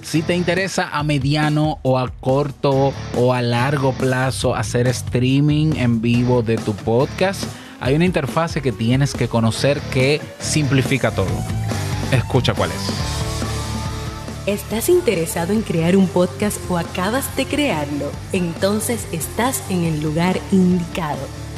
Si te interesa a mediano o a corto o a largo plazo hacer streaming en vivo de tu podcast, hay una interfase que tienes que conocer que simplifica todo. Escucha cuál es. ¿Estás interesado en crear un podcast o acabas de crearlo? Entonces estás en el lugar indicado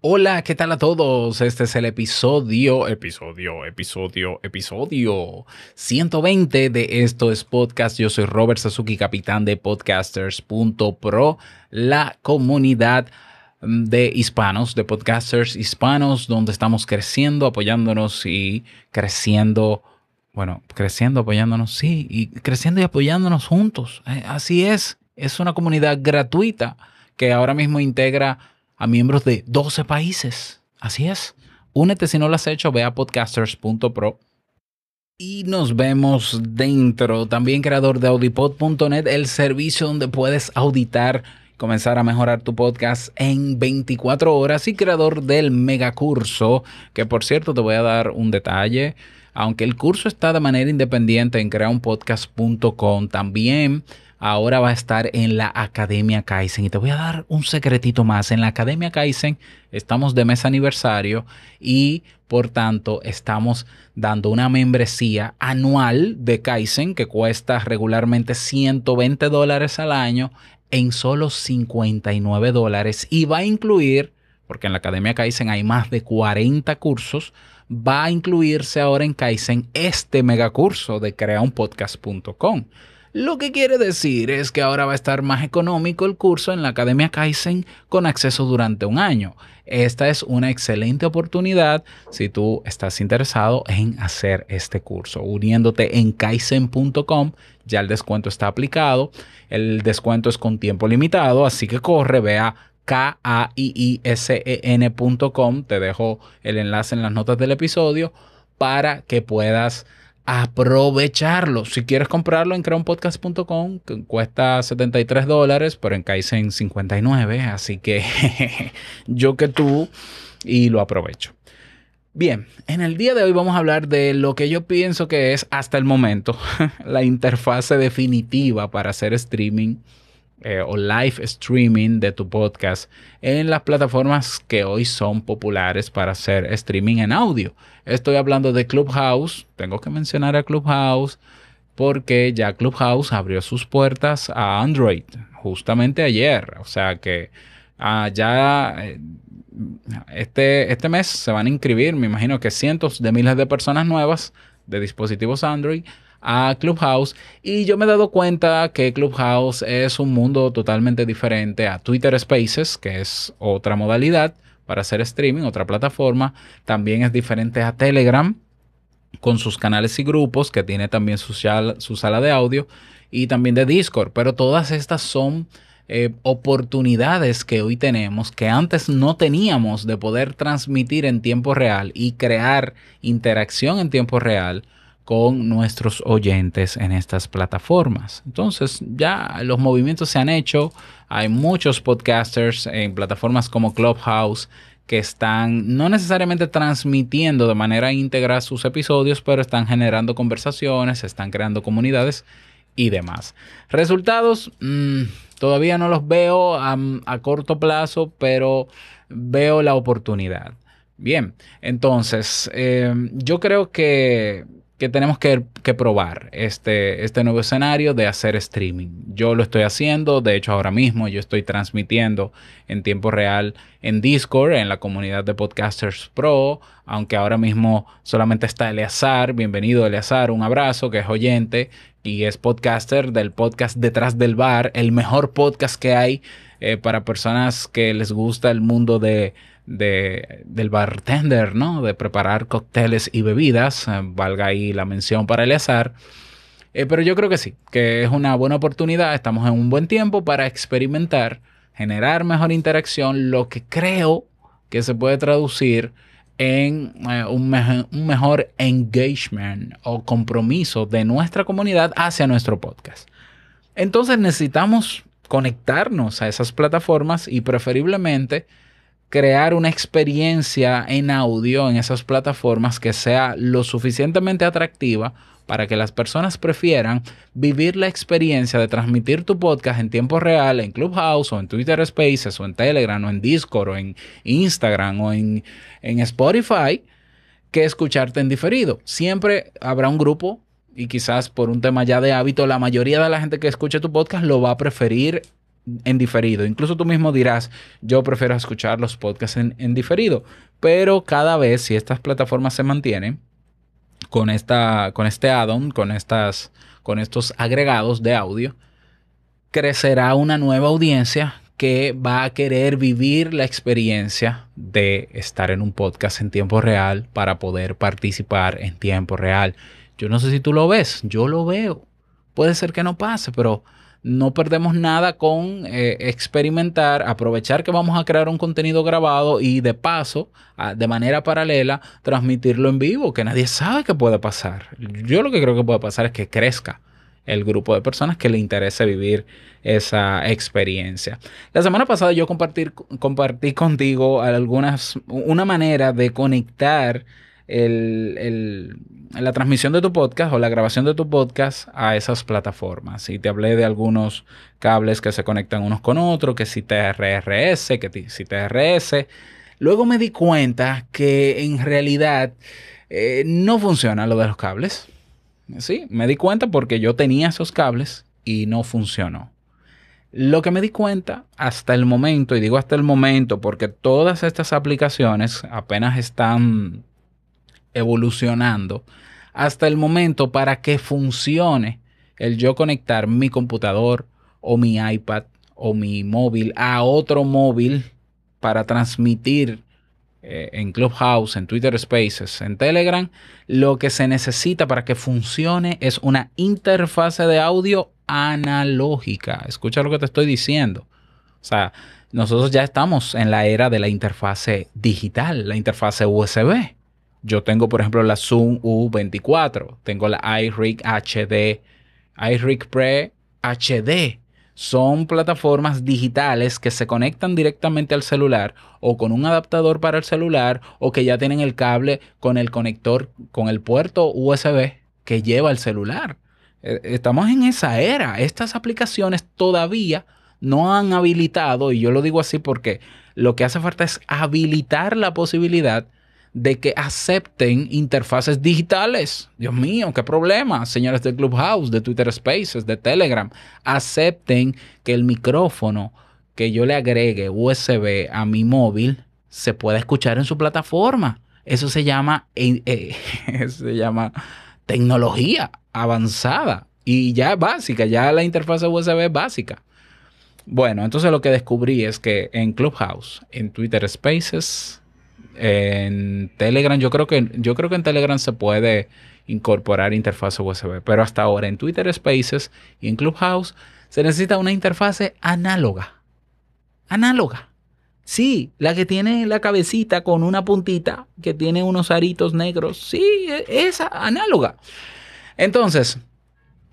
Hola, ¿qué tal a todos? Este es el episodio, episodio, episodio, episodio 120 de Esto es Podcast. Yo soy Robert Sasuki, capitán de podcasters.pro, la comunidad de hispanos, de podcasters hispanos, donde estamos creciendo, apoyándonos y creciendo, bueno, creciendo, apoyándonos, sí, y creciendo y apoyándonos juntos. Eh, así es, es una comunidad gratuita que ahora mismo integra a miembros de 12 países. Así es. Únete si no lo has hecho, ve a podcasters.pro. Y nos vemos dentro. También creador de audipod.net, el servicio donde puedes auditar, comenzar a mejorar tu podcast en 24 horas. Y creador del megacurso, que por cierto te voy a dar un detalle. Aunque el curso está de manera independiente en creaunpodcast.com, también ahora va a estar en la Academia Kaizen. Y te voy a dar un secretito más. En la Academia Kaizen estamos de mes aniversario y por tanto estamos dando una membresía anual de Kaizen que cuesta regularmente 120 dólares al año en solo 59 dólares y va a incluir, porque en la Academia Kaizen hay más de 40 cursos, va a incluirse ahora en Kaizen este megacurso de creaunpodcast.com. Lo que quiere decir es que ahora va a estar más económico el curso en la Academia Kaizen con acceso durante un año. Esta es una excelente oportunidad si tú estás interesado en hacer este curso. Uniéndote en kaizen.com, ya el descuento está aplicado. El descuento es con tiempo limitado, así que corre, ve a K-A-I-I-S-E-N.com. Te dejo el enlace en las notas del episodio para que puedas aprovecharlo. Si quieres comprarlo en creonpodcast.com, que cuesta 73 dólares, pero en Kaizen 59, así que yo que tú y lo aprovecho. Bien, en el día de hoy vamos a hablar de lo que yo pienso que es hasta el momento la interfase definitiva para hacer streaming eh, o live streaming de tu podcast en las plataformas que hoy son populares para hacer streaming en audio. Estoy hablando de Clubhouse, tengo que mencionar a Clubhouse porque ya Clubhouse abrió sus puertas a Android justamente ayer, o sea que ah, ya eh, este, este mes se van a inscribir, me imagino que cientos de miles de personas nuevas de dispositivos Android a Clubhouse y yo me he dado cuenta que Clubhouse es un mundo totalmente diferente a Twitter Spaces, que es otra modalidad para hacer streaming, otra plataforma. También es diferente a Telegram con sus canales y grupos, que tiene también su, su sala de audio y también de Discord. Pero todas estas son eh, oportunidades que hoy tenemos que antes no teníamos de poder transmitir en tiempo real y crear interacción en tiempo real con nuestros oyentes en estas plataformas. Entonces ya los movimientos se han hecho, hay muchos podcasters en plataformas como Clubhouse que están no necesariamente transmitiendo de manera íntegra sus episodios, pero están generando conversaciones, están creando comunidades y demás. Resultados, mm, todavía no los veo a, corto plazo, pero veo la oportunidad. Bien, entonces eh, yo creo que que tenemos que, probar este, este nuevo escenario de hacer streaming. Yo lo estoy haciendo, de hecho ahora mismo yo estoy transmitiendo en tiempo real en Discord, en la comunidad de Podcasters Pro, aunque ahora mismo solamente está Eleazar, bienvenido Eleazar, un abrazo, que es oyente y es podcaster del podcast Detrás del Bar, el mejor podcast que hay eh, para personas que les gusta el mundo de de, del bartender, ¿no? De preparar cócteles y bebidas, eh, valga ahí la mención para el azar. Eh, pero yo creo que sí, que es una buena oportunidad, estamos en un buen tiempo para experimentar, generar mejor interacción, lo que creo que se puede traducir en eh, un, un, mejor engagement o compromiso de nuestra comunidad hacia nuestro podcast. Entonces necesitamos conectarnos a esas plataformas y preferiblemente crear una experiencia en audio en esas plataformas que sea lo suficientemente atractiva para que las personas prefieran vivir la experiencia de transmitir tu podcast en tiempo real en Clubhouse o en Twitter Spaces o en Telegram o en Discord o en Instagram o en, en Spotify que escucharte en diferido. Siempre habrá un grupo y quizás por un tema ya de hábito, la mayoría de la gente que escuche tu podcast lo va a preferir en diferido. Incluso tú mismo dirás, yo prefiero escuchar los podcasts en, diferido. Pero cada vez, si estas plataformas se mantienen con, esta, con este add-on, con, con estos agregados de audio, crecerá una nueva audiencia que va a querer vivir la experiencia de estar en un podcast en tiempo real para poder participar en tiempo real. Yo no sé si tú lo ves, yo lo veo. Puede ser que no pase, pero no perdemos nada con eh, experimentar, aprovechar que vamos a crear un contenido grabado y de paso, de manera paralela, transmitirlo en vivo, que nadie sabe qué puede pasar. Yo lo que creo que puede pasar es que crezca el grupo de personas que le interese vivir esa experiencia. La semana pasada yo compartí contigo algunas, una manera de conectar la transmisión de tu podcast o la grabación de tu podcast a esas plataformas. Y te hablé de algunos cables que se conectan unos con otros, que si TRRS, que si TRS. Luego me di cuenta que en realidad eh, no funciona lo de los cables. Sí, me di cuenta porque yo tenía esos cables y no funcionó. Lo que me di cuenta hasta el momento, y digo hasta el momento porque todas estas aplicaciones apenas están evolucionando hasta el momento para que funcione el yo conectar mi computador o mi iPad o mi móvil a otro móvil para transmitir eh, en Clubhouse, en Twitter Spaces, en Telegram, lo que se necesita para que funcione es una interfase de audio analógica. Escucha lo que te estoy diciendo. O sea, nosotros ya estamos en la era de la interfase digital, la interfase USB. Yo tengo, por ejemplo, la Zoom U24, tengo la iRig HD, iRig Pre HD. Son plataformas digitales que se conectan directamente al celular o con un adaptador para el celular o que ya tienen el cable con el conector, con el puerto USB que lleva el celular. Eh, estamos en esa era. Estas aplicaciones todavía no han habilitado, y yo lo digo así porque lo que hace falta es habilitar la posibilidad de que acepten interfaces digitales. Dios mío, qué problema, señores de Clubhouse, de Twitter Spaces, de Telegram. Acepten que el micrófono que yo le agregue USB a mi móvil se pueda escuchar en su plataforma. Eso se llama, eh, se llama tecnología avanzada y ya básica, ya la interfaz USB es básica. Bueno, entonces lo que descubrí es que en Clubhouse, en Twitter Spaces, en Telegram, yo creo que, yo creo que en Telegram se puede incorporar interfaz USB, pero hasta ahora en Twitter Spaces y en Clubhouse se necesita una interfase análoga. Análoga. Sí, la que tiene la cabecita con una puntita, que tiene unos aritos negros. Sí, e, esa análoga. Entonces,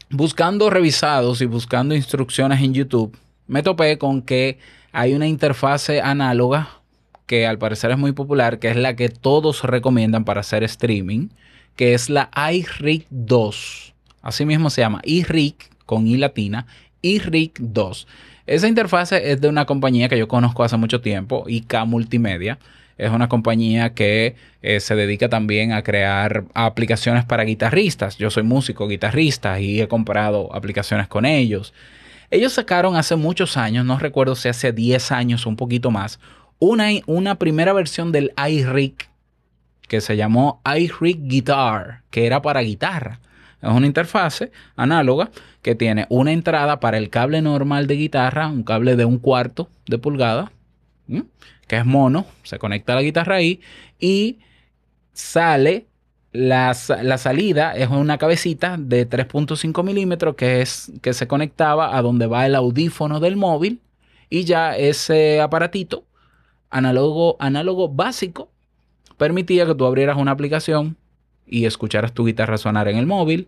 buscando revisados y buscando instrucciones en YouTube, me topé con que hay una interfase análoga que al parecer es muy popular, que es la que todos recomiendan para hacer streaming, que es la iRig 2. Así mismo se llama iRig con i latina, iRig 2. Esa interfase es de una compañía que yo conozco hace mucho tiempo, IK Multimedia. Es una compañía que eh, se dedica también a crear aplicaciones para guitarristas. Yo soy músico, guitarrista y he comprado aplicaciones con ellos. Ellos sacaron hace muchos años, no recuerdo si hace 10 años o un poquito más, una, una primera versión del iRig que se llamó iRig Guitar, que era para guitarra. Es una interfase análoga que tiene una entrada para el cable normal de guitarra, un cable de un cuarto de pulgada, que es mono, se conecta a la guitarra ahí y sale la, salida es una cabecita de 3.5 milímetros que, es, que se conectaba a donde va el audífono del móvil y ya ese aparatito análogo, análogo básico permitía que tú abrieras una aplicación y escucharas tu guitarra sonar en el móvil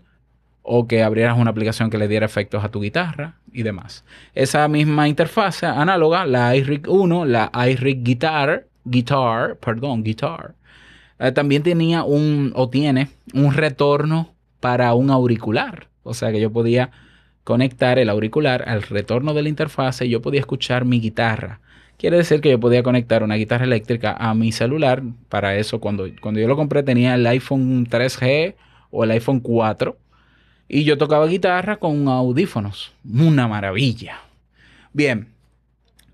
o que abrieras una aplicación que le diera efectos a tu guitarra y demás. Esa misma interfaz análoga, la iRig 1, la iRig Guitar, Guitar, perdón, Guitar, eh, también tenía un, o tiene, un retorno para un auricular. O sea que yo podía conectar el auricular al retorno de la interfase y yo podía escuchar mi guitarra. Quiere decir que yo podía conectar una guitarra eléctrica a mi celular. Para eso, cuando, cuando yo lo compré, tenía el iPhone 3G o el iPhone 4. Y yo tocaba guitarra con audífonos. Una maravilla. Bien,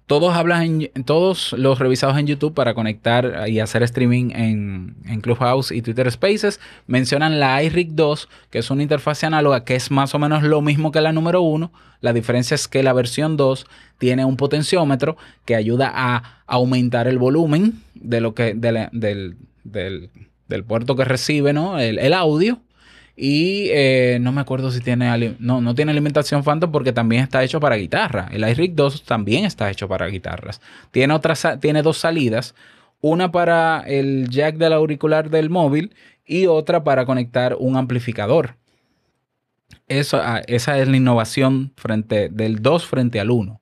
todos hablan, en, todos los revisados en YouTube para conectar y hacer streaming en, en, Clubhouse y Twitter Spaces mencionan la iRig 2, que es una interfaz análoga que es más o menos lo mismo que la número 1. La diferencia es que la versión 2 tiene un potenciómetro que ayuda a aumentar el volumen de lo que, del, del, del, puerto que recibe ¿no? el, el audio y eh, no me acuerdo si tiene... No, no tiene alimentación Phantom porque también está hecho para guitarra. El iRig 2 también está hecho para guitarras. Tiene, tiene dos salidas. Una para el jack del auricular del móvil y otra para conectar un amplificador. Eso, ah, esa es la innovación frente, del 2 frente al 1.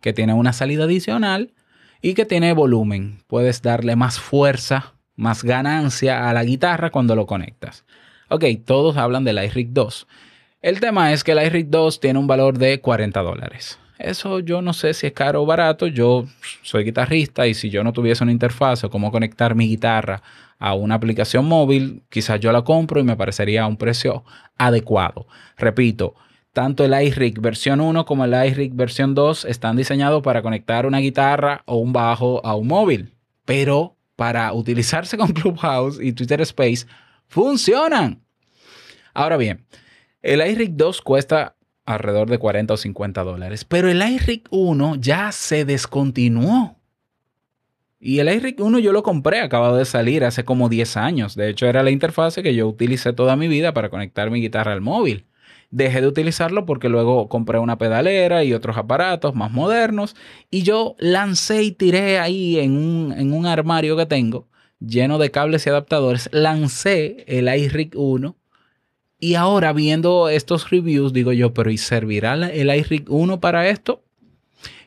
Que tiene una salida adicional y que tiene volumen. Puedes darle más fuerza, más ganancia a la guitarra cuando lo conectas. Ok, todos hablan del iRig 2. El tema es que el iRig 2 tiene un valor de 40 dólares. Eso yo no sé si es caro o barato. Yo soy guitarrista y si yo no tuviese una interfaz o cómo conectar mi guitarra a una aplicación móvil, quizás yo la compro y me parecería un precio adecuado. Repito, tanto el iRig versión 1 como el iRig versión 2 están diseñados para conectar una guitarra o un bajo a un móvil, pero para utilizarse con Clubhouse y Twitter Space funcionan. Ahora bien, el iRig 2 cuesta alrededor de 40 o 50 dólares, pero el iRig 1 ya se descontinuó. Y el iRig 1 yo lo compré, acabado de salir hace como 10 años. De hecho, era la interfase que yo utilicé toda mi vida para conectar mi guitarra al móvil. Dejé de utilizarlo porque luego compré una pedalera y otros aparatos más modernos. Y yo lancé y tiré ahí en un, en un armario que tengo lleno de cables y adaptadores, lancé el iRig 1 y ahora viendo estos reviews digo yo, pero ¿y servirá el iRig 1 para esto?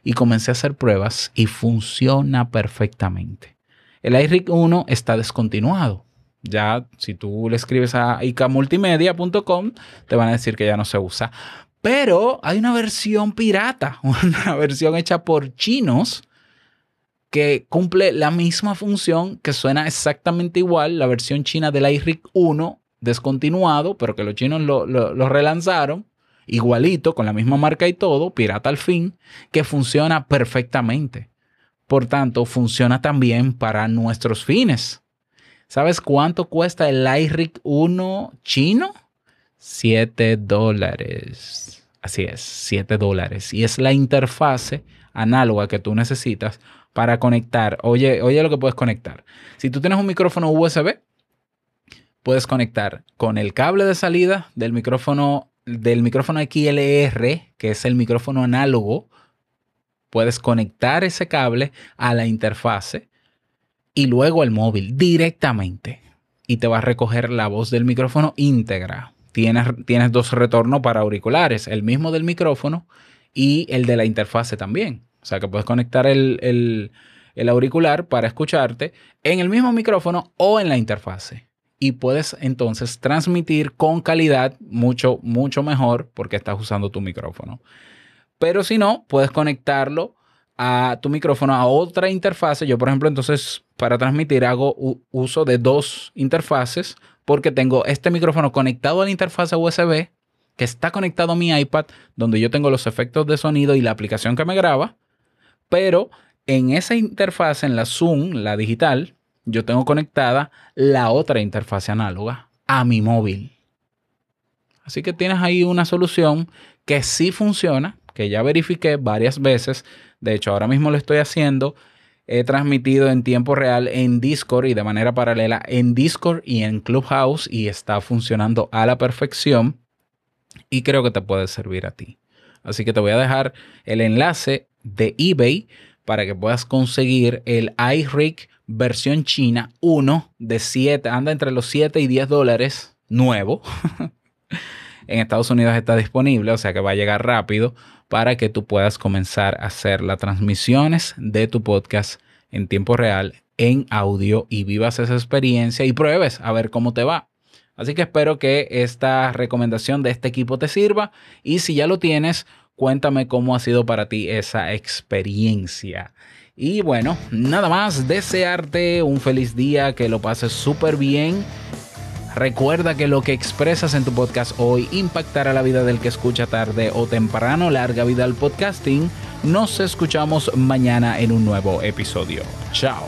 Y comencé a hacer pruebas y funciona perfectamente. El iRig 1 está descontinuado. Ya si tú le escribes a icamultimedia.com te van a decir que ya no se usa. Pero hay una versión pirata, una versión hecha por chinos que cumple la misma función, que suena exactamente igual, la versión china del iRig 1 descontinuado, pero que los chinos lo, relanzaron, igualito, con la misma marca y todo, pirata al fin, que funciona perfectamente. Por tanto, funciona también para nuestros fines. ¿Sabes cuánto cuesta el iRig 1 chino? 7 dólares. Así es, 7 dólares. Y es la interfase análoga que tú necesitas para conectar. Oye, oye lo que puedes conectar. Si tú tienes un micrófono USB, puedes conectar con el cable de salida del micrófono del micrófono XLR, que es el micrófono análogo. Puedes conectar ese cable a la interfase y luego al móvil directamente. Y te va a recoger la voz del micrófono íntegra. Tienes, tienes dos retornos para auriculares, el mismo del micrófono y el de la interfase también. O sea que puedes conectar el, auricular para escucharte en el mismo micrófono o en la interfase. Y puedes entonces transmitir con calidad mucho, mucho mejor porque estás usando tu micrófono. Pero si no, puedes conectarlo a tu micrófono a otra interfase. Yo, por ejemplo, entonces para transmitir hago uso de dos interfaces porque tengo este micrófono conectado a la interfase USB que está conectado a mi iPad donde yo tengo los efectos de sonido y la aplicación que me graba pero en esa interfaz, en la Zoom, la digital, yo tengo conectada la otra interfaz análoga a mi móvil. Así que tienes ahí una solución que sí funciona, que ya verifiqué varias veces. De hecho, ahora mismo lo estoy haciendo he transmitido en tiempo real en Discord y de manera paralela en Discord y en Clubhouse y está funcionando a la perfección y creo que te puede servir a ti. Así que te voy a dejar el enlace de eBay para que puedas conseguir el iRig versión china 1 de 7, anda entre los 7 y 10 dólares nuevo. en Estados Unidos está disponible, o sea que va a llegar rápido para que tú puedas comenzar a hacer las transmisiones de tu podcast en tiempo real en audio y vivas esa experiencia y pruebes a ver cómo te va. Así que espero que esta recomendación de este equipo te sirva y si ya lo tienes, cuéntame cómo ha sido para ti esa experiencia. Y bueno, nada más, desearte un feliz día, que lo pases súper bien Recuerda que lo que expresas en tu podcast hoy impactará la vida del que escucha tarde o temprano. Larga vida al podcasting. Nos escuchamos mañana en un nuevo episodio. Chao.